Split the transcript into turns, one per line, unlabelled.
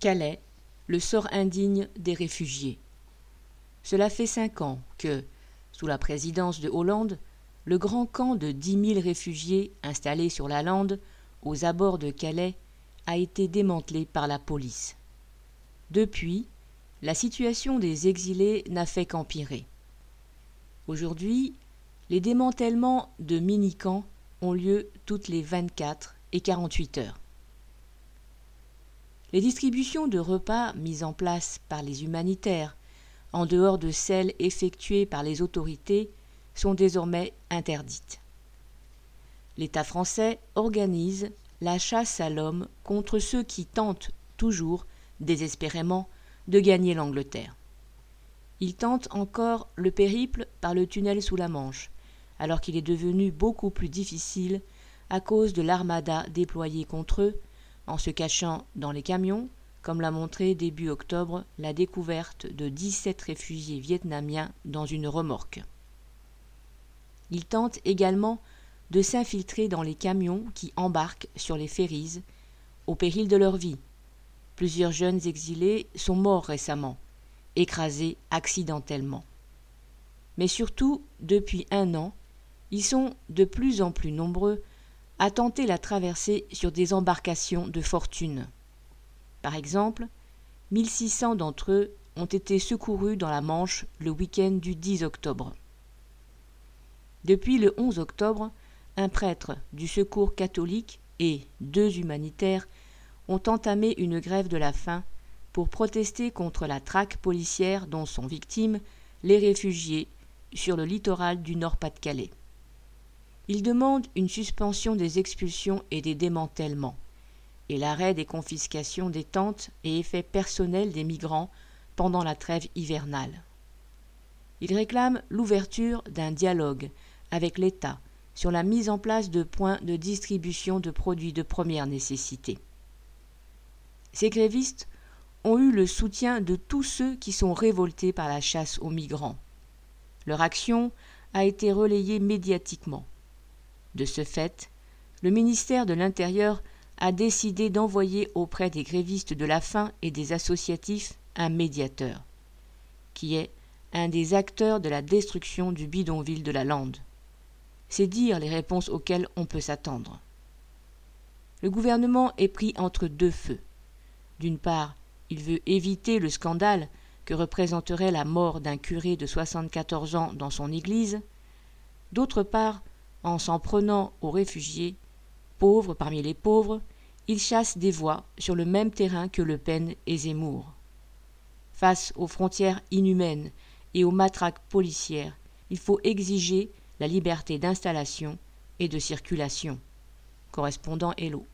Calais, le sort indigne des réfugiés. Cela fait cinq ans que, sous la présidence de Hollande, le grand camp de dix mille réfugiés installés sur la lande, aux abords de Calais, a été démantelé par la police. Depuis, la situation des exilés n'a fait qu'empirer. Aujourd'hui, les démantèlements de mini-camps ont lieu toutes les 24 et 48 heures. Les distributions de repas mises en place par les humanitaires, en dehors de celles effectuées par les autorités, sont désormais interdites. L'État français organise la chasse à l'homme contre ceux qui tentent toujours, désespérément, de gagner l'Angleterre. Il tente encore le périple par le tunnel sous la Manche, alors qu'il est devenu beaucoup plus difficile à cause de l'armada déployée contre eux en se cachant dans les camions, comme l'a montré début octobre la découverte de 17 réfugiés vietnamiens dans une remorque. Ils tentent également de s'infiltrer dans les camions qui embarquent sur les ferries, au péril de leur vie. Plusieurs jeunes exilés sont morts récemment, écrasés accidentellement. Mais surtout, depuis un an, ils sont de plus en plus nombreux a tenté la traversée sur des embarcations de fortune. Par exemple, 1600 d'entre eux ont été secourus dans la Manche le week-end du 10 octobre. Depuis le 11 octobre, un prêtre du Secours catholique et deux humanitaires ont entamé une grève de la faim pour protester contre la traque policière dont sont victimes les réfugiés sur le littoral du Nord-Pas-de-Calais. Il demande une suspension des expulsions et des démantèlements, et l'arrêt des confiscations des tentes et effets personnels des migrants pendant la trêve hivernale. Il réclame l'ouverture d'un dialogue avec l'État sur la mise en place de points de distribution de produits de première nécessité. Ces grévistes ont eu le soutien de tous ceux qui sont révoltés par la chasse aux migrants. Leur action a été relayée médiatiquement. De ce fait, le ministère de l'Intérieur a décidé d'envoyer auprès des grévistes de la faim et des associatifs un médiateur, qui est un des acteurs de la destruction du bidonville de la Lande. C'est dire les réponses auxquelles on peut s'attendre. Le gouvernement est pris entre deux feux. D'une part, il veut éviter le scandale que représenterait la mort d'un curé de 74 ans dans son église. D'autre part, en s'en prenant aux réfugiés, pauvres parmi les pauvres, il chasse des voix sur le même terrain que Le Pen et Zemmour. Face aux frontières inhumaines et aux matraques policières, il faut exiger la liberté d'installation et de circulation. Correspondant Hello.